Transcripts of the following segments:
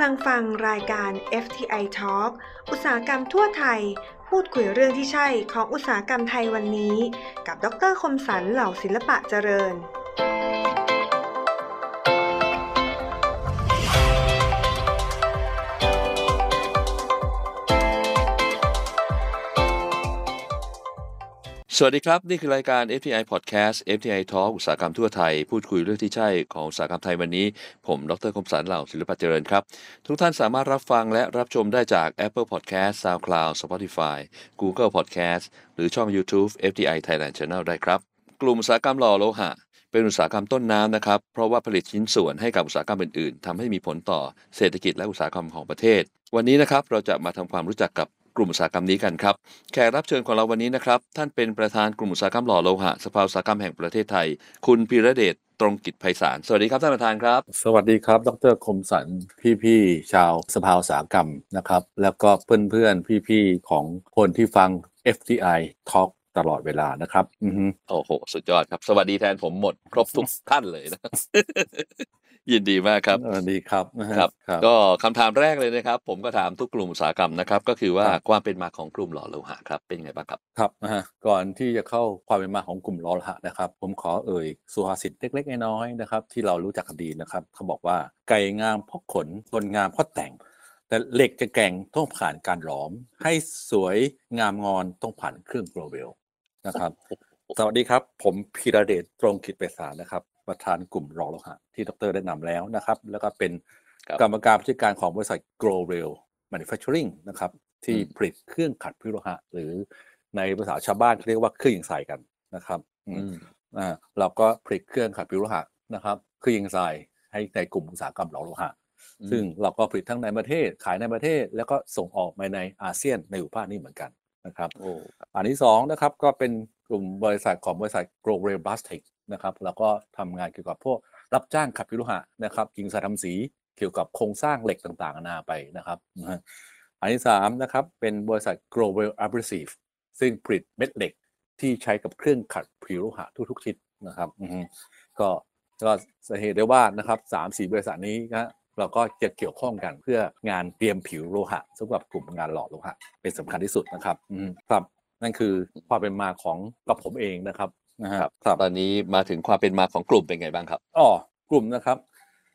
ำลังฟังรายการ FTI Talk อุตสาหกรรมทั่วไทย พูดคุยเรื่องที่ใช่ของอุตสาหกรรมไทยวันนี้ กับ ดรคมสันเหล่าศิลปะเจริญ สวัสดีครับ นี่คือรายการ FTI Podcast FTI Talk อุตสาหกรรมทั่วไทย พูดคุยเรื่องที่ใช่ของอุตสาหกรรมไทยวันนี้ ผมดรคมสันเหล่าศิลปะเจริญครับ ทุกท่านสามารถรับฟังและรับชมได้จาก Apple Podcast SoundCloud Spotify Google Podcast หรือช่อง YouTube FTI Thailand Channel ได้ครับ กลุ่มอุตสาหกรรมหล่อโลหะ เป็นอุตสาหกรรมต้นน้ำนะครับ เพราะว่าผลิตชิ้นส่วนให้กับอุตสาหกรรมอื่นๆทำให้มีผลต่อเศรษฐกิจและอุตสาหกรรมของประเทศ วันนี้นะครับเราจะมาทำความรู้จักกับ ลุ่มอุตสาหกรรมนี้กันครับ แขกรับเชิญของเราวันนี้นะครับ ท่านเป็นประธานกลุ่มอุตสาหกรรมหล่อโลหะสภาอุตสาหกรรมแห่งประเทศไทย คุณพีระเดชตรงกิจไพศาล สวัสดีครับท่านประธานครับ สวัสดีครับ ดรคมสัน พี่ๆ ชาวสภาอุตสาหกรรมนะครับ แล้วก็เพื่อนๆ พี่ๆ ของคนที่ฟัง FTI Talk ตลอดเวลานะครับ อือฮึโอ้โห สุดยอดครับ สวัสดีแทนผมหมด ครบทุกท่านเลยนะ ยินดีมากครับสวัสดีครับนะฮะครับครับ ก็คำถามแรกเลยนะครับ ผมก็ถามทุกกลุ่มอุตสาหกรรมนะครับ ก็คือว่าครับความเป็นมาของกลุ่มหล่อโลหะครับ เป็นยังไงบ้างครับ ครับนะฮะก่อนที่จะเข้าความเป็นมาของกลุ่มลอลหะนะครับ ผมขอเอ่ยสุภาษิตเล็กๆน้อยๆนะครับ ที่เรารู้จักกันดีนะครับ เขาบอกว่าไก่งามเพราะขนคนงามเพราะแต่ง แต่เหล็กจะแกร่งต้องผ่านการหลอม ให้สวยงามงอนต้องผ่านเครื่องโกลเวลนะครับสวัสดีครับ ผมพีระเดชตรงกิจเปสารนะครับ ประธานกลุ่มรอโลหะที่ดรได้นำแล้วนะครับ แล้วก็เป็นครับกรรมการผู้จัดการของบริษัท Grow Rail Manufacturing นะครับที่อืมผลิตเครื่องขัดพิโลหะ หรือในภาษาชาวบ้านเขาเรียกว่าเครื่องยิงใส่กันนะครับอืมอืมอ่าเราก็ผลิตเครื่องขัดพิโลหะนะครับเครื่องยิงใส่ให้ในกลุ่มอุตสาหกรรมรอโลหะอืมซึ่งเราก็ผลิตทั้งในประเทศขายในประเทศ แล้วก็ส่งออกไปในอาเซียนในอุปภาคนี้เหมือนกันนะครับโอ้อันที่สองนะครับก็เป็น กลุ่มบริษัทของบริษัท g l o b a l b l a s t i c นะครับแล้วก็ทำงานเกี่ยวกับพวกรับจ้างขัดพิโลหะนะครับยิงสายทำสีเกี่ยวกับโครงสร้างเหล็กต่างๆนานาไปนะครับอันที่สามนะครับเป็นบริษัท Global Abrasive ซึ่งผลิตเม็ดเหล็กที่ใช้กับเครื่องขัดพิวโลหะทุกๆชนิดนะครับก็ก็สาเหตุได้ว่านะครับสามสี่บริษัทนี้นะเราก็จะเกี่ยวข้องกันเพื่องานเตรียมผิวโลหะสำหรับกลุ่มงานหล่อโลหะเป็นสำคัญที่สุดนะครับครับ นั่นคือความเป็นมาของกับผมเองนะครับนะฮะครับตอนนี้มาถึงความเป็นมาของกลุ่มเป็นไงบ้างครับอ๋อกลุ่มนะครับ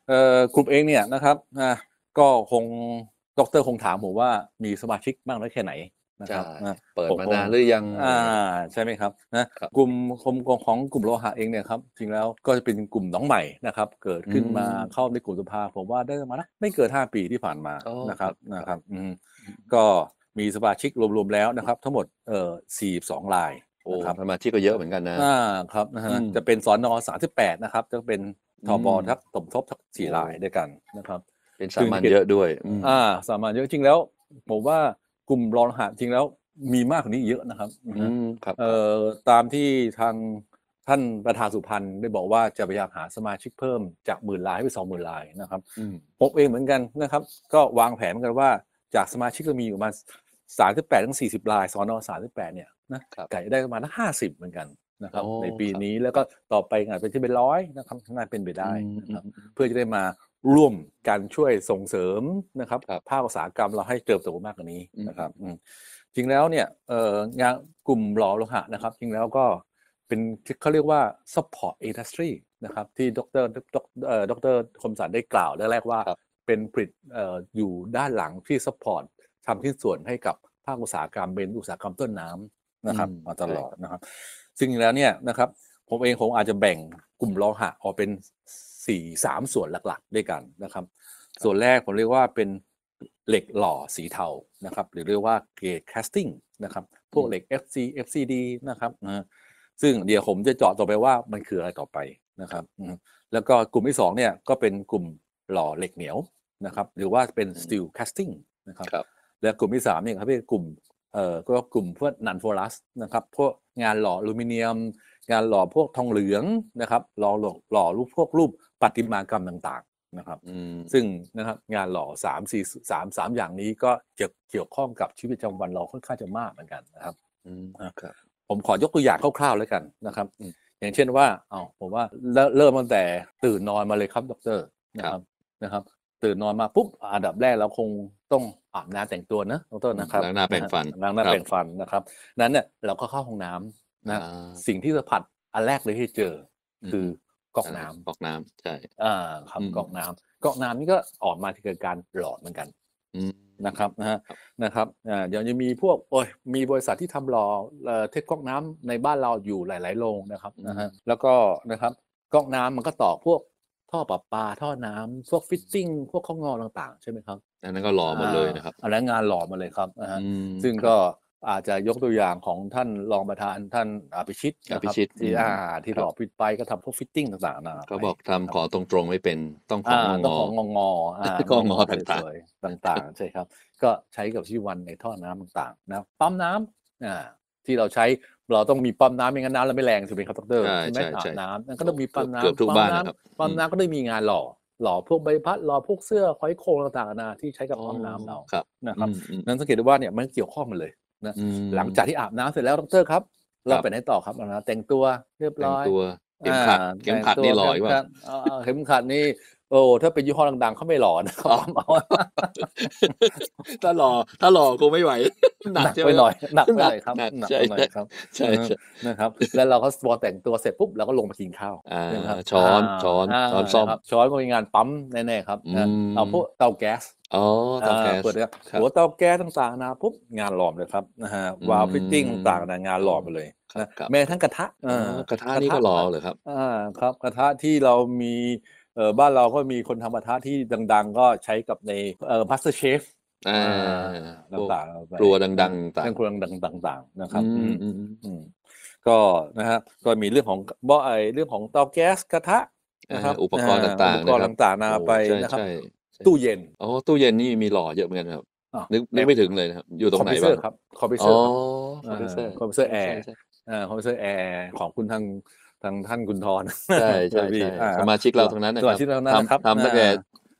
เอ่อกลุ่มเองเนี่ยนะครับนะก็คงดรคงถามผมว่ามีสมาชิกมากน้อยแค่ไหนนะครับใช่นะเปิดผมมาคงนานหรือยังอ่าใช่ไหมครับนะครับกลุ่มของของกลุ่มโลหะเองเนี่ยครับจริงแล้วก็จะเป็นกลุ่มน้องใหม่นะครับ เกิดขึ้นมาอืมเข้าในกลุ่มสภาผมว่าได้ประมาณนะไม่เกินห้าปีที่ผ่านมาอ๋อนะครับครับนะครับอืมก็ มีสมาชิกรวมๆแล้วนะครับ ทั้งหมดเอ่อสี่สองรายโอ้นะครับสมาชิกก็เยอะเหมือนกันนะ อ่าครับนะฮะอืม จะเป็นสอนอสามสิบแปดนะครับจะเป็นทบอืมทักสมทบทักสี่โอ้รายด้วยกันนะครับ เป็นสามัญเยอะด้วยอืม อ่าสามัญเยอะจริงแล้ว ผมว่ากลุ่มรองหะจริงแล้วมีมากกว่านี้เยอะนะครับอืมครับ เอ่อตามที่ทางท่านประธานสุพันธ์ได้บอกว่าจะพยายามหาสมาชิกเพิ่มจากหมื่นรายให้เป็นสองหมื่นรายนะครับอืม ผมเองเหมือนกันนะครับ ก็วางแผนเหมือนกันว่าจากสมาชิกเรามีอยู่ประมาณ สามสิบแปดถึงสี่สิบรายสอนอสามสิบแปดเนี่ยนะครับไก่ได้ประมาณห้าสิบเหมือนกันนะครับโอ้ในปีครับนี้แล้วก็ต่อไปอาจจะเป็นร้อยนะครับน่าเป็นไปได้อืมนะครับอืมเพื่อจะได้มาร่วมกันช่วยส่งเสริมนะครับครับภาคอุตสาหกรรมเราให้เติบโตมากกว่านี้อืมนะครับอืมจริงแล้วเนี่ยเอ่องานกลุ่มหล่อโลหะนะครับ จริงแล้วก็เป็นที่เขาเรียกว่า support industry นะครับที่ดรดรเอ่อดรคมสันได้กล่าวแรกๆว่าครับเป็นผลิตเอ่ออยู่ด้านหลังที่ support ทำที่ส่วนให้กับภาคอุตสาหกรรมเป็นอุตสาหกรรมต้นน้ำนะครับอืมมาตลอดนะครับ ซึ่งจริงแล้วเนี่ยนะครับ ผมเองผมอาจจะแบ่งกลุ่มโลหะออกเป็นสี่สามส่วนหลักๆ ด้วยกันนะครับ ส่วนแรกผมเรียกว่าเป็นเหล็กหล่อสีเทานะครับ หรือเรียกว่าเกรดแคสติ้งนะครับ พวกเหล็ก FC FCD นะครับนะฮะซึ่งเดี๋ยวผมจะเจาะต่อไปว่ามันคืออะไรต่อไปนะครับอืมแล้วก็กลุ่มที่สองเนี่ยก็เป็นกลุ่มหล่อเหล็กเหนียวนะครับ หรือว่าเป็น steel casting นะครับครับ และกลุ่มที่สามเนี่ยครับเป็นกลุ่มเอ่อก็กลุ่มพวกนันโฟลัสนะครับพวกงานหล่ออลูมิเนียม งานหล่อพวกทองเหลืองนะครับหล่อหล่อหล่อรูปพวกรูปประติมากรรมต่างๆนะครับอืมซึ่งนะครับงานหล่อสามสี่สามสามอย่างนี้ก็เกี่ยวเกี่ยวข้องกับชีวิตประจำวันเราค่อนข้างจะมากเหมือนกันนะครับอืมครับผมขอยกตัวอย่างคร่าวๆแล้วกันนะครับอืมอย่างเช่นว่าเอาผมว่าเริ่มเริ่มตั้งแต่ตื่นนอนมาเลยครับดรนะคครัรับบนะครับ ตื่นนอนมาปุ๊บอันดับแรกเราคง ต้องอาบน้ำแต่งตัวนะดรนะครับล้างหน้าแปรงฟันล้างหน้าครับแปรงฟันนะครับ นั้นเนี่ยเราก็เข้าห้องน้ำนะอ่าสิ่งที่สัมผัสอันแรกเลยที่เจออมคือก๊อกน้ำก๊อกน้ำใช่อ่าครับอืมก๊อกน้ำก๊อกน้ำนี่ก็ออกมาที่เกิดการหลอดเหมือนกันอืมนะครับนะฮะครับนะครับอ่าเดี๋ยวจะมีพวกโอ้ยมีบริษัทที่ทำหล่อเอ่อเทคก๊อกน้ำในบ้านเราอยู่หลาย ๆ โรงนะครับนะฮะแล้วก็นะครับก๊อกน้ำมันก็ต่อพวกท่อประปาท่อน้ำพวกฟิตติ้งพวกข้องอต่างๆ ใช่ไหมครับ อันนั้นก็รอหมดเลยนะครับอ่าอันนั้นงานหล่อมาเลยครับนะฮะอืมซึ่งก็อาจจะยกตัวอย่างของท่านรองประธานท่านอภิชิตนะอภิครับชิตที่อืมอ่าที่ครับหล่อพิดไปก็ทำพวกฟิตติ้งต่างๆนะเขาบอกไปทำขอตรงๆไม่เป็นต้องของอ่างต้องอของงองออ่าของงอต่างๆสวยๆต่างๆ ใช่ครับ ก็ใช้กับชีวิตวันในท่อน้ำต่างๆนะปั๊มน้ำอ่าที่เราใช้เราต้องมีปั๊มน้ำไม่งั้นน้ำเราไม่แรงใช่ไหมครับดรใช่ใช่ไหมใช่อาใช่บน้ำนั่นก็ต้องมีปั๊มน้ำเกือบทุกบ้านนะครับปั๊มอืมน้ำก็ได้มีงานหล่อ หล่อพวกใบพัดหล่อพวกเสื้อคอยโครงต่างๆนานาที่ใช้กับปั๊มน้ำเราครับนะครับอืมอืมนั้นสังเกตได้ว่าเนี่ยมันเกี่ยวข้องกันเลยนะอืมหลังจากที่อาบน้ำเสร็จแล้วดรครับ เราครับไปไหนต่อครับอาบน้ำแต่งตัวเรียบแต่ร้งอยตัวเข็มขัดอ่าเข็มขัดแต่งตัวนี่ลอยเข็มว่าขัดอ่าเข็มขัดนี่ โอ้ถ้าเป็นยี่ห้อดังๆเขาไม่หล่อนะครับเอาถ้าหล่อถ้าหล่อคงไม่ไหวหหนันักกใช่ไหไปมหน่อยหนักไปหน่อยครับหนักหนักใช่ไปหน่อยครับใช่ใช่นะครับ แล้วเราก็พอแต่งตัวเสร็จปุ๊บเราก็ลงมากินข้าวอ่าใช่ไหมครับช้อนาช้อนาช้อนส้มนะครับช้อนก็มีงานปั๊มแน่ๆครับนะอืมเอาพวกเตาแก๊สอ๋อเตาแก๊สอ่าเปิดนะครับครับหัวเตาแก๊สต่างๆนะปุ๊บงานหลอมเลยครับนะฮะวาล์วอืมฟิตติ้งต่างๆนะงานหลอมไปเลยครับนะครับแม้ทั้งกระทะอ๋ออ่ากระทะนี่ก็หล่อเหรอครับอ่าครับ กระทะที่เรามี เอ่อบ้านเราก็มีคนทำกระทะที่ดัง ๆ ก็ใช้กับในเอ่อมาสเตอร์เชฟอ่าพวกต่างๆไปครัวดังๆต่างเป็นครัวดังๆต่าง ๆ นะครับอือืมมอืมอืมอืมก็นะฮะก็มีเรื่องของบ่อไอเรื่องของเตาแก๊สกระทะนะครับอ่าอุปกรณ์ต่างๆอุปกรณ์นะครับต่างๆนาโอ้ไปใช่นะครับใช่ใช่ตู้เย็นอ๋อตู้เย็นนี่มีหล่อเยอะเหมือนกันครับอะนึกนึกไม่ถึงเลยนะครับอยู่ตรงไหนคอมพิวเซอบ้างร์ครับคอมพิวเซอ๋ออร์ครับคอมพิวเซอร์คอมพิวเซอร์แอร์ใช่อ่าคอมพิวเซอร์แอร์ของคุณทาง ทางท่านคุณทรใช่ใช่พี่ใช่อ่สมาชิกเราทั้งนั้นนะสคมารับชิกเราทั้งนั้นนะครับทำทำตั้งแต่อ่า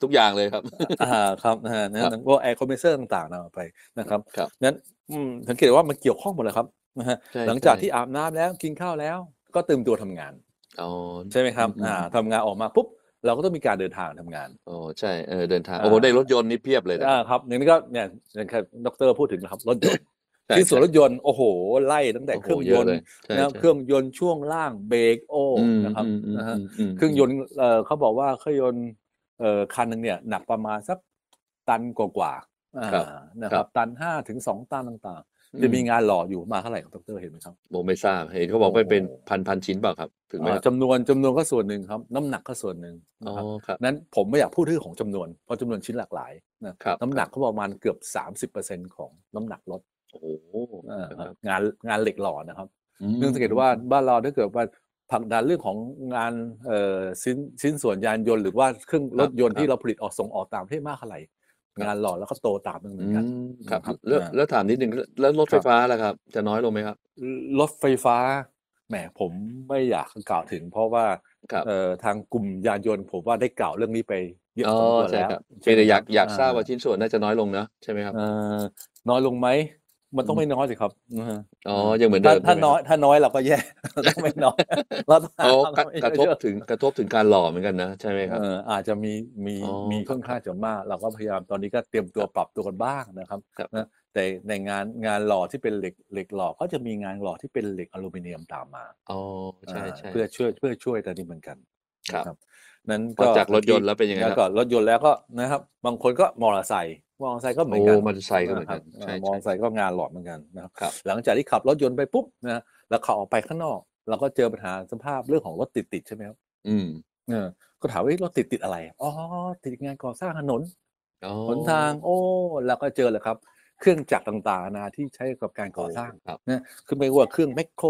ทุกอย่างเลยครับอ่าครับนะฮะนะครับพวกแอร์คอมเพรสเซอร์ต่างๆนาไปนะครับครับนั้นอืมสังเกตว่ามันเกี่ยวข้องหมดเลยครับนะฮะใช่หลังจากใช่ที่อาบน้ำแล้วกินข้าวแล้ว ก็เติมตัวทำงานอ๋อใช่ไหมครับอืมอ่าทำงานออกมาปุ๊บเราก็ต้องมีการเดินทางทำงานอ๋อใช่เออเดินทางอ่าโอ้โหได้รถยนต์นี่เพียบเลยนะอ่าครับอย่างนี้ก็เนี่ยอย่างที่ดรพูดถึงนะครับรถยนต์ใช่ที่ส่วนใช่รถยนต์โอ้โห ไล่ตั้งแต่โอ้โหเครื่องเยยอะนต์เลยใช่นะครับใช่เครื่องยนต์ช่วงล่างเบรกโอ้อืมนะครับอืมอืมนะฮะอืมอืมเครื่องยนต์เอ่อเขาบอกว่าเครื่องยนต์เอ่อคันหนึ่งเนี่ยหนักประมาณสักตันกว่าๆอ่าครับนะคครัรับบตันห้าถึงสองตันต่างๆ จะมีงานหล่ออยู่มาเท่าไหร่ครับดรเห็นไหมครับผมไม่ทราบเห็นเขาบอกว่าเป็นโอ้พันพันชิ้นเปล่าครับถึงไหมอ่าครับจำนวนจำนวนก็ส่วนหนึ่งครับ น้ำหนักก็ส่วนหนึ่งอ๋อนะครับครับนั้นผมไม่อยากพูดเรื่องของจำนวนเพราะจำนวนชิ้นหลากหลายนะครับน้ำหนักเขาประมาณเกือบสามสิบเปอร์เซ็นของน้ำหนักรถโอ้โหอ่านะครับงานงานเหล็กหล่อนะครับอืมเนื่องสังเกตว่าบ้านเราถ้าเกิดว่าผลักดันเรื่องของงานเอ่อชิ้นชิ้นส่วนยานยนต์หรือว่าเครื่องรถยนต์ที่เราผลิตออกส่งออกต่างประเทศมากเท่าไหร่งานหล่อแล้วก็โตตามเหมือือนกันมครับนะครับแล้วอ่าแล้วถามนิดนึงแล้วรถคไฟรับฟ้าล่ะครับ จะน้อยลงไหมครับ รถไฟฟ้าแหมผมไม่อยากกล่าวถึง เพราะว่าครับเอ่อทางกลุ่มยานยนต์ผมว่าได้กล่าวเรื่องนี้ไปเยอะอ๋อสมควรใช่แล้วครับใช่เพียงไหมแต่อยากครับอยากทราบว่าอ่ชิ้นส่วนน่าจะน้อยลงนะใช่ไหมครับเอ่อน้อยลงไหม มันต้องอืมไม่น้อยสิครับนะฮะอ๋อยังเหมือนถ้าเดิมถ้าใช่ไหมน้อยถ้าน้อยเราก็แย่ต้องไม่น้อยเราต้องหาอ๋อทางกระให้กระทบเยอะถึงกระทบถึงการหล่อเหมือนกันนะใช่ไหมครับเอออาจจะมีมีอ๋อมีครับค่อนข้างจะมาก เราก็พยายามตอนนี้ก็เตรียมตัวปรับตัวกันบ้างนะครับครับนะแต่ในงานงานหล่อที่เป็นเหล็กเหล็กหล่อก็จะมีงานหล่อที่เป็นเหล็กอลูมิเนียมตามมาอ๋อใช่อ่าใช่เพื่อช่วยเพื่อช่วยแต่นี้เหมือนกันครับนะนั้นพอจากรถยนต์แล้วเป็นยังไงแล้วครับก็รถยนต์แล้วก็นะครับ บางคนก็มอเตอร์ไซค์ มอเตอร์ไซค์ก็เหมือนโอ้กันมอเตอร์ไซค์ก็เหมือนกันนะครับใช่เอ่อมอใช่เตอร์ไซค์ก็งานหล่อเหมือนกันนะครับครับ หลังจากที่ขับรถยนต์ไปปุ๊บนะแล้วขับออกไปข้างนอก เราก็เจอปัญหาสภาพเรื่องของรถติดติดๆใช่ไหมครับอืมเออก็ถามว่าเฮ้ยรถติดติดอะไรอ๋อติดงานก่อสร้างถนนอ๋อหนทาง โอ้แล้วก็เจอเลยครับ เครื่องจักรต่างๆนานาที่ใช้กับการก่อสร้างครับนะคือไม่ว่าเครื่องแมคโคร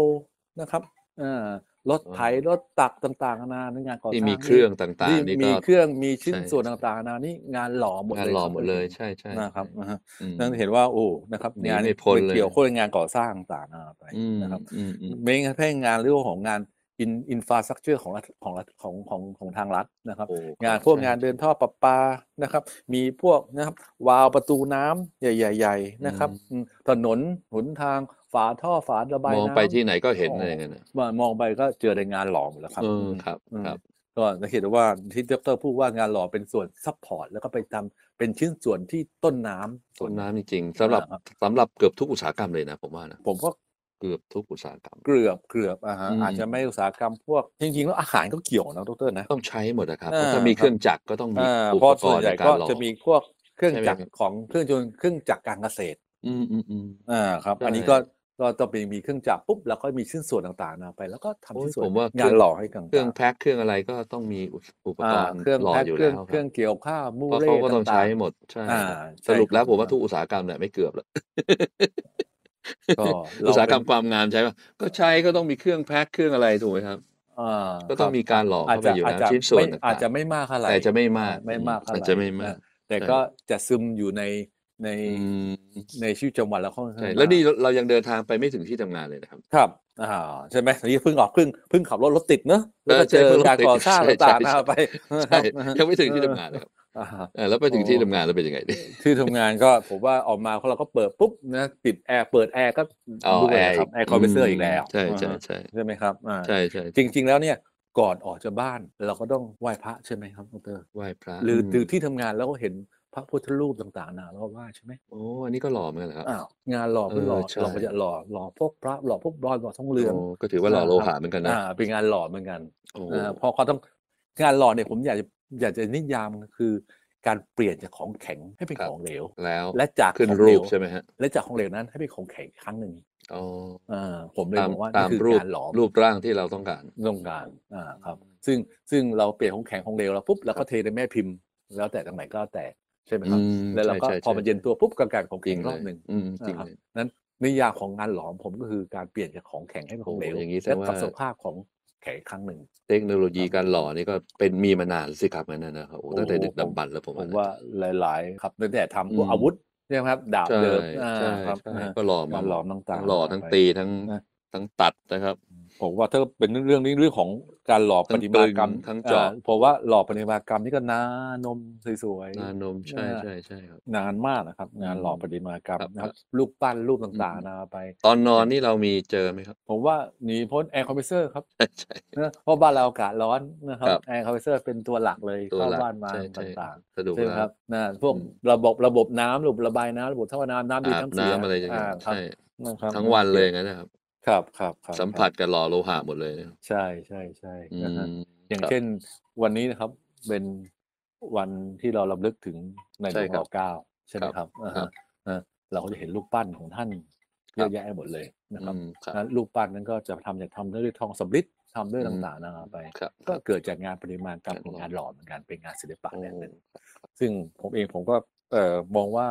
นะครับอ่า รถไถรถตักต่างๆนานาในงานก่อสร้างที่มีเครื่องต่างๆที่นี่มีก็เครื่องมีชิ้นใช่ส่วนต่างๆนานานี่งานหล่อหมดงานเลยหล่อครับหมดเลยท่านใช่ใช่นะครับนะฮะอืมนั่นเห็นว่าโอ้นะครับหนีงานไม่พ้นเลยเกี่ยวข้องกับงานก่อสร้างต่างๆนานาไปอืมนะครับอืมอืมไม่งั้นแพ่งงานเรื่องของงานอินอินฟาสตรักเจอร์ของรัฐของรัฐของของของทางรัฐนะครับโอ้งานพวกใช่งานเดินท่อประปานะครับ มีพวกนะครับวาล์วประตูน้ำใหญ่ๆนะครับอืมอืมถนนหนทางฝาท่อฝาระบายมองน้ำไปที่ไหนก็เห็นโอ้อะไรอย่างเงี้ยนะมามองไปก็เจอในงานหลอมแล้วครับเออมครับอืมครับก็จะเห็นได้ว่าที่ดรพูดว่างานหล่อเป็นส่วนซัพพอร์ตแล้วก็ไปทำเป็นชิ้นส่วนที่ต้นน้ำส่ต้วนนหงน้ำจริงๆสำหรับอ่าครับสำหรับเกือบทุกอุตสาหกรรมเลยนะผมว่านะผมก็เกือบทุกอุตสาหกรรม เกือบเกือบอ่าฮะอืมอาจจะไม่อุตสาหกรรมพวกจริงๆแล้วอาหารก็เกี่ยวนะดรนะต้องใช้หมดนะครับอ่าเพราะถ้ามีครับเครื่องจักรก็ต้องมีอ่าอุเพปราะกส่วนรณ์ใหในญ่กาก็รหล่อจะมีพวกเครื่องใช่ไหมจักรครับของเครื่องยนต์เครื่องจักรการเกษตร อืมอืมอืมอ่าครับใช่อันนี้ก็ ก็ต้องเป็นมีเครื่องจักรปุ๊บแล้วก็มีชิ้นส่วนต่างๆนะไป แล้วก็ทำโอ้ยชิ้นส่วนผมว่างานหล่อให้ต่างๆเครื่องแพ็คเครื่องอะไรก็ต้องมีอุปอุปอ่ากรณ์เครื่องหล่อแพ็คอยู่เครื่แล้องวเครื่องเกี่ยวข้าวมูเพราะเร่เขาก็ต้องต่าใช้งหมดใช่ๆอ่าครับสใช่รุปแล้วครับผมว่าทุกอุตสาหกรรมเนี่ยไม่เกือบหรอกก็อุตสาหกรรมเความงามใช่ป่ะก็ใช้ก็ต้องมีเครื่องแพ็คเครื่องอะไรถูกไหมครับอ่าก็ต้องมีการหล่ออาจเข้าไปจะอยู่อาจแล้วจะชิ้นส่วนไม่ต่างๆอาจจะไม่มากเท่าไหร่แต่จะไม่มากอ่ไม่มากเท่าไหอาร่จจะไม่มากอ่แต่ใช่ก็จะซึมอยู่ใน ในอืมในชีวิตประจำวันแล้วค่อนข้างใช่มากแล้วนี่เรายังเดินทางไปไม่ถึงที่ทำงานเลยนะครับ ครับอ่าใช่ไหมอันนี้เพิ่งออกเพิ่งเพิ่งขับรถรถติดเนอะแล้วก็เออเจอใช่เพิ่งรถการติดก่อสร้างใช่ต่างใช่ๆนะครับไปใช่ยังไม่ถึงที่ทำงานเลยครับอ่าเออแล้วไปถึงที่โอ้ทำงานแล้วเป็นยังไงดิที่ทำงานก็ผมว่าออกมาเราก็เปิดปุ๊บนะปิดแอร์เปิดแอร์ก็อ๋อด้วยแอร์นะครับแอร์คอมเพรสเซอร์อีกแล้วใช่ใช่อ่าใช่ใช่ไหมครับอ่าใช่ใช่จริง ๆ แล้วเนี่ยก่อนออกจากบ้านเราก็ต้องไหว้พระใช่ไหมครับดรไหว้พระหรือมหรือที่ทำงานแล้วก็เห็น พระพุทธรูปต่างๆนะแล้วก็ไหว้ใช่ไหมโอ้อันนี้ก็หล่อเหมือนกันเหรอครับอ้าวงานหล่อเพื่อหล่อเออใช่เราก็จะหล่อหล่อพวกพระหล่อพวกบรอนซ์หล่อทองเหลือง โอ้ก็ถือว่าหล่อโลหะเหมือนกันนะอ่า เป็นงานหล่อเหมือนกันโอ้อ่าเพอเขาต้องงานหล่อเนี่ยผมอยากจะอยากจะนิยามคือ การเปลี่ยนจากของแข็งให้เป็นของเหลว แล้วและจากขึ้นของรูเหลปวใช่ไหมฮะและจากของเหลวนั้นให้เป็นของแข็งอีกครั้งหนึ่งอ๋ออ่าผมเลยตามบอกว่าตามนี่คือรูปการหลอม รูปร่างที่เราต้องการ ต้องการอ่าครับ ซึ่งซึ่งเราเปลี่ยนของแข็งของเหลวแล้วปุ๊บเราครัก็บเทในแม่พิมพ์ แล้วแต่ตรงไหนก็แต่ ใช่ไหมครับอืมแล้วเราก็ใช่ใช่พอมันใช่เย็นตัวปุ๊บก็กลายเป็นของจริแข็งงเลรอยบหนึ่งอืมจริงนะครับเลยนั้นนิยามของงานหลอมผมก็คือการเปลี่ยนจากของแข็งให้เป็นของเหลวโอ้อย่างนี้แสดและงว่ากับสภาพของแข็งอีกครั้งหนึ่ง เทคโนโลยีการหล่อนี่ก็เป็นมีมานานสิครับนั่นนะครับโอ้ตั้งแต่โอ้ดึกดำบรรพ์แล้วผมผมนะว่าหลาย ๆ ครับตั้งแต่ทำพวกอืมอาวุธใช่ไหมครับดาบใช่เดิมอ่าใช่ครับใช่อ่าก็หล่อมาการหลอมต่างๆหล่อทั้งไปตีทั้งนะ ทั้งตัดนะครับ ผมว่าถ้าเป็นเรื่องนี้เรื่องของการหล่อทั้ปงฏิมากรรมตึงทั้งเจาะอ่เพราะว่าหล่อปฏิมากรรมนี่ก็นานมสวยๆนานมใช่อ่าใช่ใช่ครับนานมากนะครับ งานหล่อประติมากรรมครับนะครับครับรูปปั้นรูปต่างอืมๆนาไป ตอนนอนนี่เรามีเจอไหมครับ ผมว่าหนีพ้นแอร์คอมเพรสเซอร์ครับใช่ใช่นะเพราะบ้านเราอากาศร้อนนะครับครับแอร์คอมเพรสเซอร์เป็นตัวหลักเลยตัวเข้าหลักบ้านมาใช่ใช่ต่างสะดวๆกใช่ไหมแล้วครับนะพวกอืมระบบระบบน้ำระบบระบายน้ำระบบท่อน้ำน้ำดีอาบน้ำเสียน้ำอะไรอย่างเงี้อ่ายครับใช่นะครับทั้งวันเลยอย่างนั้นนะครับ ครับครับครับสัมผัสกับหล่อโลหะหมดเลยนะครับใช่ใช่ใช่อืนะฮะมอย่างครับเช่นวันนี้นะครับเป็นวันที่เรารำลึกถึงในหลใช่วงครัรบอเก้าใช่ไหมคครัรับบอ่าครัฮะบนะเราก็จะเห็นรูปปั้นของท่านเยครัอะบแยะหมดเลยนะครับอืมครับนะรูปปั้นนั้นก็จะทำจากทำด้วยทองสำริดทำด้วยอืมต่างๆนานาไปครับก็เกิดจากงานประติมากรรมงานของหล่องานหล่อเหมือนกันเป็นงานศิลปะโอ้อย่างหนึ่งซึ่งผมเองผมก็เอ่อมองว่า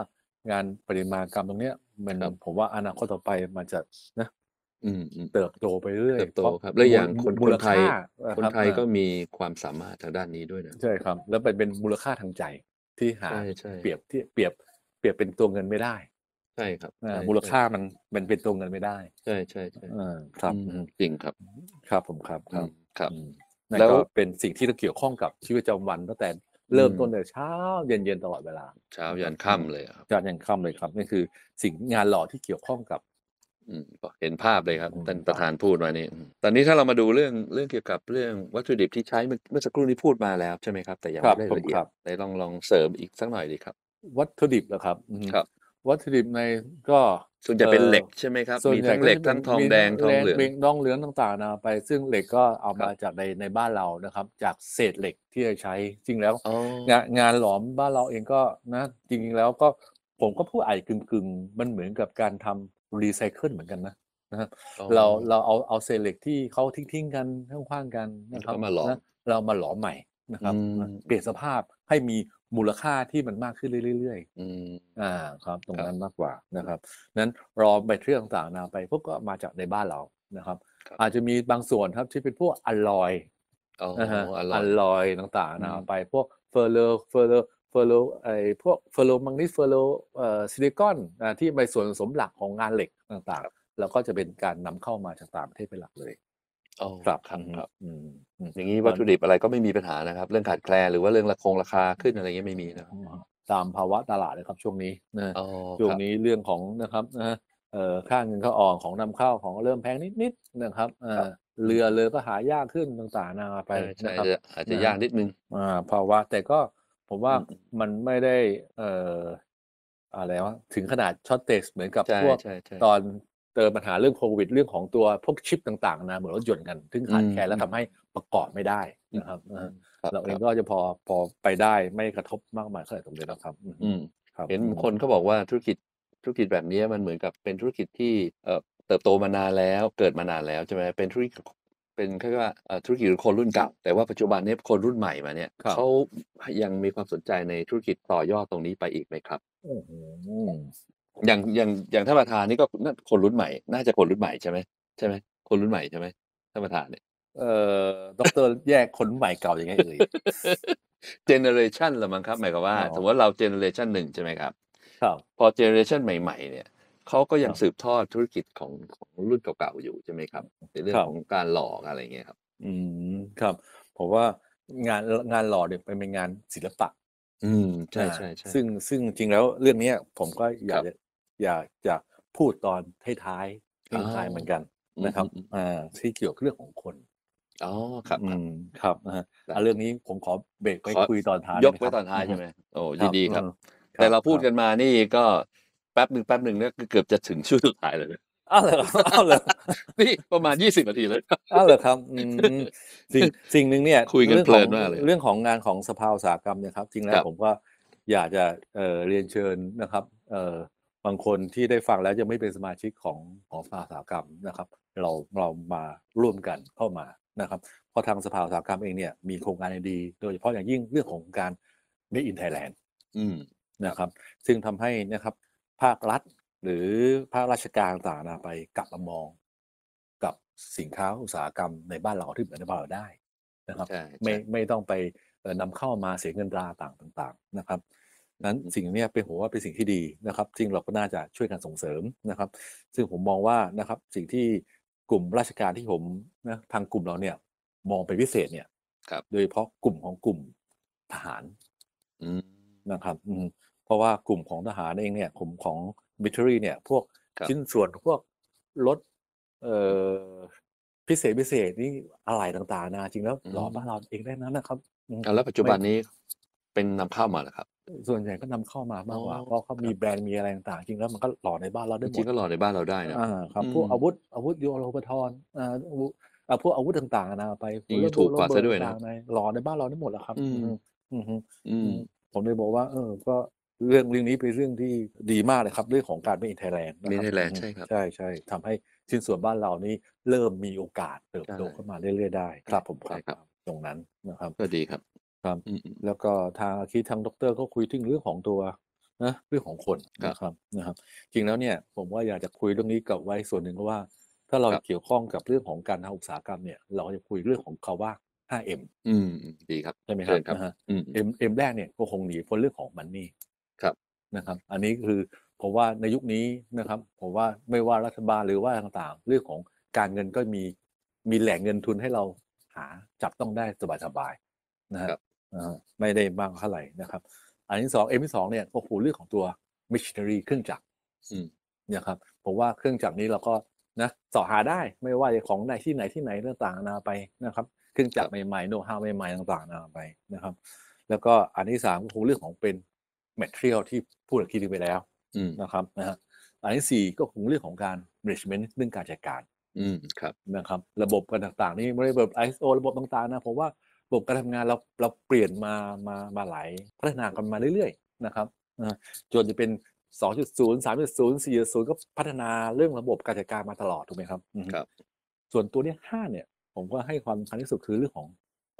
งานประติมากรรมตรงเนี้ยมันครับผมว่าอนาคตต่อไปมันจะนะ อืมอืมเติบโตไปเรื่อยเติบโตพาะครับ และอย่างคนมูคนลไทย ค่าะคนรับไทยก็อ่ามีความสามารถทางด้านนี้ด้วยนะ ใช่ครับ แล้วเป็นเป็นมูลค่าทางใจที่หาใช่ใช่เปรียบที่เปรียบเปรียบเป็นตัวเงินไม่ได้ใช่ครับ อ่าใช่มูลค่ามันมันเป็นตัวเงินไม่ได้ใช่ใช่ใช่อ่าครับอืมอืมจริงครับ ครับผมครับคอืรับ มครับ อืมนั่นแล้วก็เป็นสิ่งที่เกี่ยวข้องกับชีวิตประจำวันตั้งแต่เริ่มอืมต้นแต่เช้าเย็นเย็นๆตลอดเวลาเช้ายันค่ำเลยอะครับ จานยันค่ำเลยครับนี่คือสิ่งงานหล่อที่เกี่ยวข้องกับอืม เห็นภาพเลยครับอืมท่านประธานพูดมานี่อืมตอนนี้ถ้าเรามาดูเรื่องเรื่องเกี่ยวกับเรื่องวัตถุดิบที่ใช้เมื่อเมื่อสักครู่นี้พูดมาแล้วใช่ไหมครับ แต่ยังครับไม่ได้ผมละเอียครัดบเลยลองลองเสริมอีกสักหน่อยดีครับ วัตถุดิบนะครับอืมครับ วัตถุดิบในก็ส่วนจะเป็นอ่อเหล็กใช่ไหมครับส่วนมีใหญ่ทั้งเหล็กจะป็นทั้งทองมีแดงทองเหลืองมีทองเหลืองต่างๆนะไป ซึ่งเหล็กก็เอาครับมาจากในในบ้านเรานะครับ จากเศษเหล็กที่เราใช้จริงแล้วอ๋องานงานหลอมบ้านเราเองก็นะ จริงๆแล้วก็ผมก็พูดไอ้กึ่งๆ มันเหมือนกับการทำ รีไซเคิลเหมือนกันนะนะครับอ๋อเราเราเอาเอาเศษเหล็กที่เขาทิ้งๆกันข้างๆกันนะครับแล้วก็มาหลอมนะเรามาหลอมใหม่นะครับอืมนะเปลี่ยนสภาพให้มีมูลค่าที่มันมากขึ้นเรื่อยๆอืมอ่าครับ ตรงครับนั้นมากกว่านะครับนั้นรอแบตเตอรี่ต่างๆนาไปพวกก็มาจากในบ้านเรานะครับครับอาจจะมีบางส่วนครับที่เป็นพวกอลลอยอ๋อนะฮะออร่อยลลอยต่างๆนาอืมไปพวกเฟอร์โลเฟอร์โลเฟ อร์โลไอพวกเฟอร์โลมังนิสเฟอร์โลเอ่อซิลิคอนอ่าที่เป็นส่วนผสมหลักของงานเหล็กต่างๆ แล้วก็จะเป็นการนำเข้ามาจากต่างประเทศเป็นหลักเลยอ๋อครับครับอืมครับอืมอืมอย่างนี้วัตถุดิบอะไรก็ไม่มีปัญหานะครับ เรื่องขาดแคลนหรือว่าเรื่องราคงราคาขึ้นอะไรเงี้ยไม่มีนะครับตามภาวะตลาดเลยครับช่วงนี้นะอ๋อช่วงครับนี้เรื่องของนะครับนะฮะเอ่อค่าเงินเข้าออกของนำเข้าของเริ่มแพงนิดๆนะครับเอ่อเรือเรือก็หายากขึ้นต่างๆนานาไปใช่ใช่นะครับจะอาจจะนะฮะยากนิดนึงอ่าภาวะแต่ก็ ผมว่าอืมมันไม่ได้ เอ่ออะไรวะถึงขนาด shortage เหมือนกับใช่พวกใช่ใช่ ตอนเจอปัญหาเรื่องโควิด เรื่องของตัวพวกชิปต่างๆนะเหมือนรถยนต์กันซึ่งขาดอืมแคลนแล้วอืมทำให้ประกอบไม่ได้นะครับอ่าครับเราเองครับก็จะพอพอไปได้ไม่กระทบมากมายเท่าไหร่ตรงนี้นะครับอืมอืม ครับเห็นอืมคนเขาบอกว่าธุรกิจธุรกิจแบบนี้มันเหมือนกับเป็นธุรกิจที่เอ่อเติบโตมานานแล้วเกิดมานานแล้วใช่ไหมเป็นธุรกิจ เป็นเขาเรียกว่าเอ่อธุรกิจของคนรุ่นเก่า แต่ว่าปัจจุบันนี้คนรุ่นใหม่มาเนี่ยครับเขายังมีความสนใจในธุรกิจต่อยอดตรงนี้ไปอีกไหมครับโอ้โหอย่างอย่างอย่างท่านประธานนี่ก็น่าคนรุ่นใหม่ น่าจะคนรุ่นใหม่ใช่ไหมใช่ไหมคนรุ่นใหม่ใช่ไหมท่านประธานเนี่ยเอ่อดอกเตอรแยกคนใหม่เก่ายังไงเอ่ยเจเนอเรชันละมั้งครับหมายความว่าอ๋อสมมติว่าเราเจเนอเรชันหนึ่งใช่ไหมครับครับพอเจเนอเรชันใหม่ ๆ เนี่ย เขาก็ยังครับสืบทอดธุรกิจของของรุ่นเก่าๆอยู่ใช่ไหมครับ ในเรื่องครับของการหลอกอะไรเงี้ยครับ อืมครับผมว่างานงานหล่อเนี่ยเป็นงานศิลปะ อืมใช่อ่าใช่ใช่ซึ่งซึ่งจริงแล้วเรื่องเนี้ยผมก็อยากครับจะอยากจะพูดตอนท้ายๆอ๋อท้ายๆเหมือนกันนะครับอืมอืมอ่าที่เกี่ยวกับเรื่องของคนอ๋อครับอืครับมครับนะฮะได้อะเรื่องนี้ผมขอเบรกไปขอคุยตอนท้ายยกด้ไว้หมครับตอนท้ายใช่ไหมโอ้อืยินดีครับอืมแต่เราพูดคกันมานี่ก็ แป๊บหนึ่งแป๊บหนึ่งเนี่ยเกือบจะถึงช่วงสุดท้ายเลยนะอ้าวเหรออ้าวเหรอนี่ประมาณยี่สิบนาทีเลยอ้าวเหรอครับอืมสิ่งสิ่งหนึ่งเนี่ยคุยกันรื่องเพลิของนมากเลยเรื่องของงานของสภาอุตสาหกรรมเนี่ยครับจริงแล้ควรับผมก็อยากจะเอ่อเรียนเชิญนะครับเอ่อบางคนที่ได้ฟังแล้วยังไม่เป็นสมาชิกของของสภาอุตสาหกรรมนะครับ เราเรามาร่วมกันเข้ามานะครับเพราะทางสภาอุตสาหกรรมเองเนี่ยมีโครงการดีๆโดยเฉพาะอย่างยิ่งเรื่องของการ Made in Thailand อืมนะครับ ซึ่งทำให้นะครับ ภาครัฐ หรือภาคราชการต่างๆนะไปกลับมามองกับสินค้าอุตสาหกรรมในบ้านเราที่เหมือนในบ้านเราได้นะครับใช่ไม่ใช่ไม่ต้องไปเอ่อนำเข้ามาเสียเงินตราต่างต่าง ๆ นะครับนั้นอืมสิ่งเนี้ยเป็นผมว่าเป็นสิ่งที่ดีนะครับซึ่งเราก็น่าจะช่วยกันส่งเสริมนะครับ ซึ่งผมมองว่านะครับสิ่งที่กลุ่มราชการที่ผมนะทางกลุ่มเราเนี่ย มองเป็นพิเศษเนี่ยครับโดยเฉพาะกลุ่มของกลุ่มทหารอืมนะครับอืม เพราะว่ากลุ่มของทหารเองเนี่ยกลุ่มของมิลิ a รีเนี่ยพวกครับชิ้นส่วนพวกรถเอ่อพิเศษพิเศษนี่อะไรต่างๆนะจริงแล้วหล่อบ้านเราเองได้นั้นนะครับอืมเอาแล้วปัจจุบันนี้เป็นนำเข้ามาเหรอครับ ส่วนใหญ่ก็นำเข้ามามากกว่าอ๋อเพราะเขามีแบรนด์มีอะไรต่างๆจริงแล้วมันก็หล่อในบ้านเราจได้หมริดงๆก็รอในบ้านเราได้นะอ่าครับอืมพวกอาวุธอาวุธโยโรปทรอ่าอาวุธอ่าพวกอาวุธต่างๆนะไปจริงๆถูกกว่าซะด้วยนะต่างๆในหล่อในบ้านเราได้หมดแล้วครับ อืมอืมอืมอืมผมเลยบอกว่า เออ ก็ เรื่องเรื่องนี้เป็นเรื่องที่ดีมากเลยครับเรื่องของการไม่อินไทยแลนด์ Made in Thailand ใช่ครับใช่ใช่ทำให้ชิ้นส่วนบ้านเรานี่เริ่มมีโอกาสเติบโตใช่ขึ้นมาเรื่อยๆได้ครับผมใช่ครับตรงนั้นนะครับก็ดีครับครับอืมอืมแล้วก็ทางอาคิดทางดรก็คุยถึงเรื่องของตัวนะเรื่องของคนครับนะครับนะครับ จริงแล้วเนี่ยผมว่าอยากจะคุยเรื่องนี้กับไว้ส่วนหนึ่งเพราะว่า ถ้าเราครับเกี่ยวข้องกับเรื่องของการทำอุตสาหกรรมเนี่ย เราจะคุยเรื่องของคาว่า 5M อืมอืมดีครับใช่ไหมคเชิรับญครับนะฮะอืมเอ็มเอ็มแรกเนี่ยก็คงหนีพ้นเรื่องของมันนี่ครับ นะครับ อันนี้คือผมว่าในยุคนี้นะครับผมว่าไม่ว่ารัฐบาลหรือว่าต่างๆ เรื่องของการเงินก็มีมีแหล่งเงินทุนให้เราหาจับต้องได้สบายๆนะฮะครับอ่าไม่ได้มากเท่าไหร่นะครับ อันที่สองเอ็มที่สองเนี่ยก็คือเรื่องของตัว machinery เครื่องจักรอืมนะครับผมว่าเครื่องจักรนี้เราก็นะเสอหาได้ไม่ว่าจะของในที่ไหนที่ไหนต่างๆนานาไปนะครับ เครื่องจักรใหม่ๆโน้ตฮาวใหม่ๆต่างๆนานาไปนะครับ แล้วก็อันที่สามก็คงเรื่องของเป็น material ที่พูดกับคีดีไปแล้วอืมนะครับนะฮะอันที่สี่ก็คงเรื่องของการ management เรื่องการจัดการอืมครับนะครับ ระบบกันต่างๆ นี่ไม่ได้ระบบ ISO ระบบต่างๆนะผมว่าระบบการทำงานเราเราเปลี่ยนมามามาหลายพัฒนากันมาเรื่อยๆนะครับนะจนจะเป็น 2.0 3.0 4.0 ก็พัฒนาเรื่องระบบการจัดการมาตลอดถูกไหมครับอืมครับ ส่วนตัวเนี้ยห้าเนี่ย ผมก็ให้ความสำคัญที่สุดคือเรื่องของ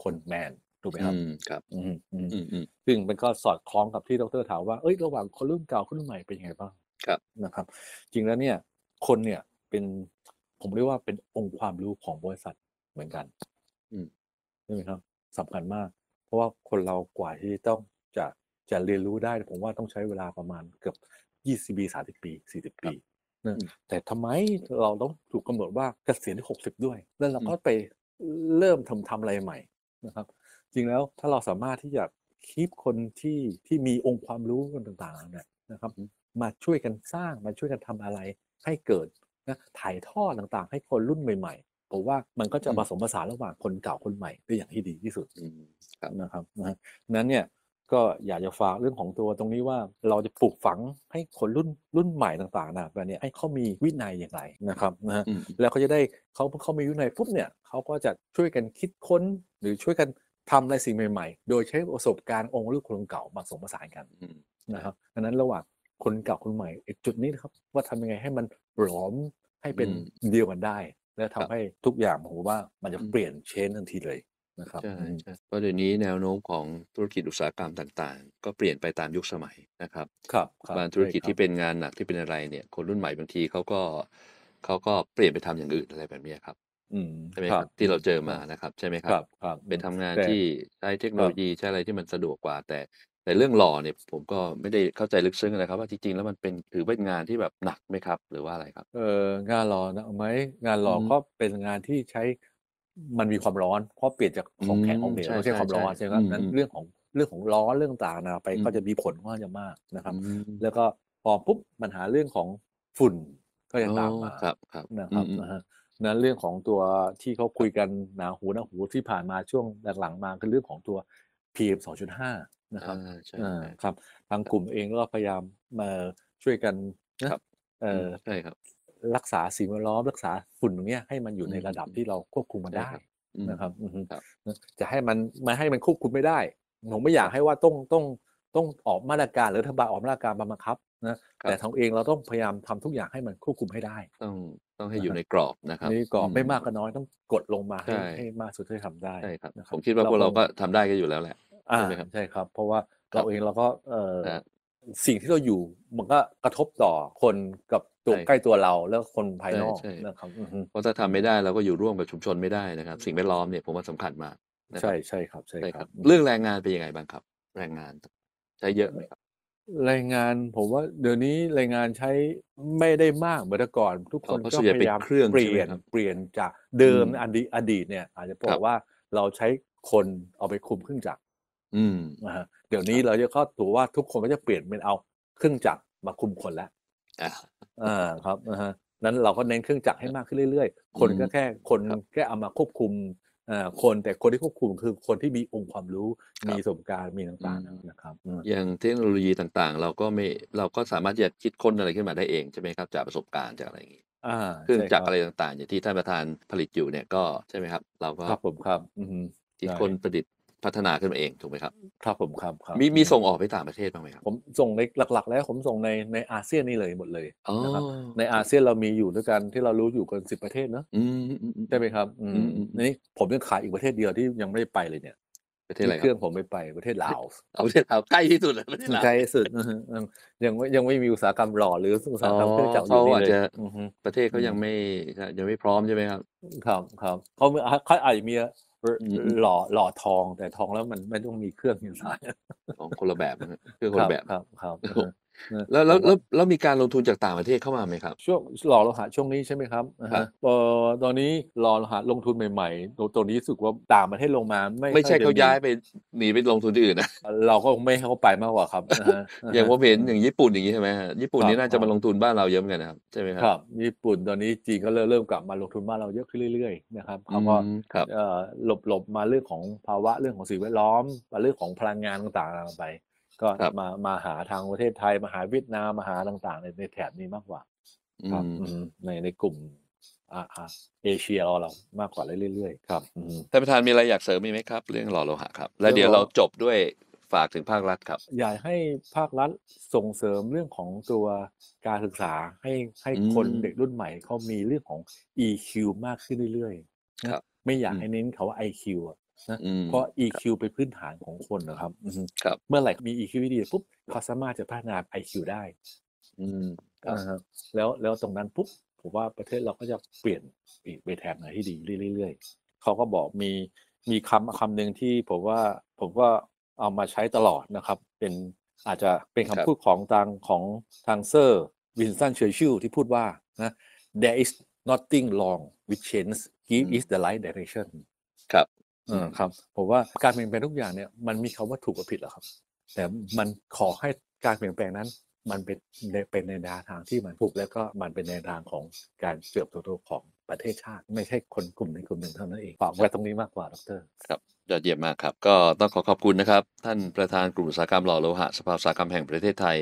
คนแมน ถูกไหมครับอืมครับอืมอืมอืมอืมซึ่งมันก็สอดคล้องกับที่ดรถามว่าเอ้ยระหว่างคนรุ่นเก่าคนรุ่นใหม่เป็นยังไงบ้างครับนะครับ จริงแล้วเนี่ย คนเนี่ยเป็นผมเรียกว่าเป็นองค์ความรู้ของบริษัทเหมือนกันอืมใช่ไหมครับสำคัญมาก เพราะว่าคนเรากว่าที่ต้องจะจะเรียนรู้ได้ ผมว่าต้องใช้เวลาประมาณเกือบ20ปี30ปี40ปีนะอืมแต่ทำไมเราต้องถูกกำหนดว่าเกษียณที่60ด้วย แล้วเราก็ไปเริ่มทำทำอะไรใหม่นะครับ จริงแล้วถ้าเราสามารถที่จะคีปคนที่ที่มีองค์ความรู้กันต่างๆเนี่ยนะครับ มาช่วยกันสร้างมาช่วยกันทำอะไรให้เกิดนะถ่ายทอดต่างๆ ให้คนรุ่นใหม่ผมว่ามันก็จะอืมผสมผสานระหว่างคนเก่าคนใหม่ได้อย่างที่ดีที่สุดอืมครับนะครับนะฮะนั้นเนี่ยก็อยากจะฝากเรื่องของตัวตรงนี้ว่าเราจะปลูกฝังให้คนรุ่นรุ่นใหม่ต่างๆนะแบบเนี้ยให้เขามีวินัยอย่างไรนะครับนะฮะอืมแล้วเขาจะได้เขาเขามีวินัยปุ๊บเนี่ยเขาก็จะช่วยกันคิดค้นหรือช่วยกัน ทำอะไรสิ่งใหม่ๆ โดยใช้ประสบการณ์องค์ลูกคนเก่ามาผสมผสานกันอืมนะครับดังนั้นระหว่างคนเก่าคนใหม่ไอ้จุดนี้นะครับ ว่าทำยังไงให้มันหลอมให้เป็นอืมเดียวกันได้ และทำครับให้ทุกอย่างผมว่ามันจะอืมเปลี่ยนเชนทันทีเลยนะครับใช่อืมใช่เพราะเดี๋ยวนี้แนวโน้มของธุรกิจอุตสาหกรรมต่างๆ ก็เปลี่ยนไปตามยุคสมัยนะครับครับครับบางธุรกิจใช่คบที่เป็นงานหนักที่เป็นอะไรเนี่ย คนรุ่นใหม่บางทีเขาก็เขาก็เปลี่ยนไปทำอย่างอื่นอะไรแบบเนี้ยครับ อืมใช่ไหมคครัรับบที่เราเจอมานะครับ ใช่ไหมคครัรับบครับเป็นทำงานแต่ที่ใช้เทคโนโลยีใช้อะไรที่มันสะดวกกว่า แต่แต่เรื่องหล่อเนี่ยผมก็ไม่ได้เข้าใจลึกซึ้งนะครับ ว่าจริงๆแล้วมันเป็นถือเป็นงานที่แบบหนักไหมครับ หรือว่าอะไรครับ เอองานหล่อนะไหมงานหล่ออมก็เป็นงานที่ใช้มันมีความร้อนเพราะเปลี่ยนจากของแข็งอืมของเหลวใช่ไม่ใช่ใช่ความร้อนใช่ใช่ไหมครับอืมนั้นอืมเรื่องของเรื่องของร้อนเรื่องต่างๆนะไปอืมก็จะมีผลค่อนข้างจะมากนะครับอืมแล้วก็พอปุ๊บปัญหาเรื่องของฝุ่นก็จะตามอ๋อมาครับครับ นะครับอืมนะฮะ นั้นเรื่องของตัวที่เขาคุยกันหนาหูหนาหูที่ผ่านมาช่วงหลังๆมาคือเรื่องของตัว PM 2.5 นะครับอ่าใช่อ่าใช่ครับ ทางกลุ่มเองก็พยายามมาช่วยกันนะครับเอ่อมใช่ครับรักษาสิ่งแวดล้อมรักษาฝุ่นตรงเนี้ยให้มันอยู่ในอืมระดับที่เราควบคุมมันใช่ได้ครับอืมนะครับอือฮึครับนะจะให้มันไม่ให้มันควบคุมไม่ได้ผมไม่อยากให้ว่าต้องต้องต้องออกมาตรการหรือรัฐบาลออกมาตรการมาบังคับนะครับแต่ทางเองเราต้องพยายามทำทุกอย่างให้มันควบคุมให้ได้ ต้องต้องให้นะครับอยู่ในกรอบนะครับนี่ก็อืไม่มากก็น้อยต้องกดลงมาให้ใช่ให้มากสุดที่ทำได้ใช่ครับนะผมคิดว่าพวกเราคงก็ทำได้ก็อยู่แล้วแหละอ่าใช่ไหมครับใช่ครับ เพราะว่าครับเราเองเราก็เอ่อนะฮะสิ่งที่เราอยู่มันก็กระทบต่อคนกับตัวใช่ใกล้ตัวเราแล้วคนภายนอกใช่ใช่นะครับอือฮึเพราะถ้าทำไม่ได้เราก็อยู่ร่วมกับชุมชนไม่ได้นะครับ สิ่งแวดล้อมเนี่ยผมว่าสำคัญมากนะครัใช่บใช่ครับใช่ใช่คครัรับบเรื่องแรงงานเป็นยังไงบ้างครับ แรงงาน ใช้เยอะไหมครับ แรงงานผมว่าเดี๋ยวนี้แรงงานใช้ไม่ได้มากเหมือนแต่ก่อน ทุกคนเพราะก็ส่วนใหญ่พเป็นยายามเครื่องเปลี่ใช่ไหมยนครับเปลี่ยนจากเดิมอืมอดีตอดีตเนี่ย อาจจะบอครักบว่าเราใช้คนเอาไปคุมเครื่องจักรอืมนะฮะเดี๋ยวนี้เราจะเข้าตัวว่าทุกคนก็จะเปลี่ยนเป็นเอาเครื่องจักรมาคุมคนแล้วอ่าอ่าครับนะฮะนั้นเราก็เน้นเครื่องจักรให้มากขึ้นเรื่อยๆ คนอืมก็แค่คนครับแค่เอามาควบคุมอ่า คนแต่คนที่ควบคุมคือคนที่มีองค์ความรู้ครับมีประสบการณ์มีต่างอืมๆนะครับอืมอย่างเทคโนโลยีต่างๆ เราก็ไม่เราก็สามารถที่จะคิดค้นอะไรขึ้นมาได้เองใช่ไหมครับจากประสบการณ์จากอะไรอย่างงี้อ่าเครื่องใช่จักรบอะไรต่างๆ อย่างที่ท่านประธานผลิตอยู่เนี่ยก็ใช่ไหมครับ เราก็ครับผมครับอือฮึคิดใช่ค้นประดิษฐ์ พัฒนาขึ้นมาเองถูกไหมครับครับผมครับครับมีมีอืส่งออกไปต่างประเทศบ้างไหมครับผมส่งในหลัก ๆ แล้วผมส่งในในอาเซียนนี่เลยหมดเลยอ๋อนะครับในอาเซียนเรามีอยู่ด้วยกันที่เรารู้อยู่กันสิบประเทศเนอะอืมอืมอืมใช่ไหมครับอือืมมอืมนี่ผมยังขาดอีกประเทศเดียวที่ยังไม่ได้ไปเลยเนี่ยประเทศอะไรที่คเครื่รัอบงผมไม่ไปประเทศลาวเอาประเทศลาวใกล้ที่สุดเลยประเทศลาวไกลสุดอือฮึยังยังไม่ยังไม่มีอุตสาหกรรมหล่อหรืออุตสาหกรรมเครื่องจักรอเขายู่นี่อาจเลยจะอือฮึประเทศเขายังไม่ยังไม่พร้อมใช่ไหมครับ ครับครับเขามีเขาอาจจะมีอืมอืม หล่อหล่อทองแต่ทองแล้วมันไม่ต้องมีเครื่องอยู่สายของคนละแบบนะฮะคือคนละแบบครับครับโอ้ครับโห แล้วแล้วแล้วแล้วมีการลงทุนจากต่างประเทศเข้ามาไหมครับ ช่วงหล่อโลหะช่วงนี้ใช่ไหมครับอ่าครัฮะบเอ่อตอนนี้หล่อโลหะลงทุนใหม่ๆตัวตัวนี้รู้สึกว่าต่างประเทศลงมา ไม่ไม่ใช่ค่อเขาจะย้ายไปหนีไปลงทุนที่อื่นนะเราก็ไม่ให้เขาไปมากกว่าครับอ่าฮะอย่างผมเห็นอืมอย่างญี่ปุ่นอย่างนี้ใช่ไหมฮะญี่ปุ่นครับนี่น่าจะครัมาบลงทุนบ้านเราเยอะเหมือนกันนะครับใช่ไหมครัครับญี่ปุ่นตอนนี้จีนก็เริ่มเริ่มกลับมาลงทุนบ้านเราเยอะขึ้นเรื่อยๆนะครับเขาก็อืมครับเอ่อหลบหลบมาเรื่องของภาวะเรื่องของสิ่งแวดล้อมมาเรื่องของพลังงานต่างๆไป ก็ครับมามาหาทางประเทศไทย มาหาเวียดนามมาหาต่างๆในในแถบนี้มากกว่าอืครับมอืมในในกลุ่มอ่าอ่าเอเชียเราเรามากกว่าเรื่อยๆครับอืมท่านประธานมีอะไรอยากเสริมอีกไหมครับ เรื่องหล่อโลหะครับ แล้วเดี๋ยวเรื่องหล่เราอจบด้วยฝากถึงภาครัฐครับ อยากให้ภาครัฐส่งเสริมเรื่องของตัวการศึกษาให้ให้อืมคนเด็กรุ่นใหม่เขามีเรื่องของ EQ มากขึ้นเรื่อยๆนะครับไม่อยากอืมให้เน้นเขาว่า IQ อะ นะอืมเพราะ EQ เป็นพื้นฐานของคนนะครับอือฮึครับเมื่อไหร่มี EQ ที่ดีปุ๊บเขาสามารถจะพัฒนา IQ ได้ อืมครับอ่าฮะแล้วแล้วตรงนั้นปุ๊บผมว่าประเทศเราก็จะเปลี่ยนอีกไปแทนไหนที่ดีเรื่อยๆเขาก็บอกมีมีคำคำหนึ่งที่ผมว่าผมก็เอามาใช้ตลอดนะครับ เป็นอาจจะเป็นครับคำพูดของทางของทางเซอร์วินสตันเชอร์ชิลที่พูดว่านะ there is nothing wrong with change give is the right direction ครับ เออครับผมว่าการเปลี่ยนแปลงทุกอย่างเนี่ยมันมีคำว่าถูกกับผิดหรอครับ แต่มันขอให้การเปลี่ยนแปลงนั้น มันเป็นเป็นในแนวทางที่มันถูกแล้วก็มันเป็นในทางของการเติบโตของประเทศชาติ ไม่ใช่คนกลุ่มในกลุ่มหนึ่งเท่านั้นเองฝากไว้ตรงนี้มากกว่าดรครับยอดเยี่ยมมากครับ ก็ต้องขอขอบคุณนะครับ ท่านประธานกลุ่มอุตสาหกรรมหล่อโลหะสภาอุตสาหกรรมแห่งประเทศไทย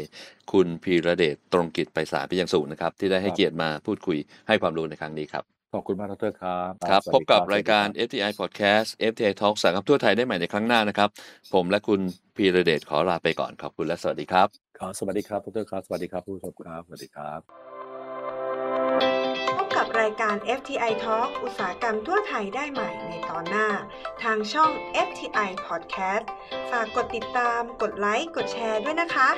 คุณพีระเดชตรงกิจไปสารพิยังสูงนะครับ ที่ได้ให้เกียรติมาพูดคุยให้ความรู้ในครั้งนี้ครับ ขอบคุณมากดรครับครับสวัสพบดีกับสวัสดีรายการคบ FTI Podcast FTI Talk อุตสาหกรรมทั่วไทยได้ใหม่ในครั้งหน้านะครับ ผมและคุณพีระเดชขอลาไปก่อนขอบคุณและสวัสดีครับครับสวัสดีครับดรครับ สวัสดีครับผู้ชมครับสวัสดีครับ พบกับรายการ FTI Talk อุตสาหกรรมทั่วไทยได้ใหม่ในตอนหน้า ทางช่อง FTI Podcast ฝากกดติดตามกดไลค์กดแชร์ด้วยนะคะ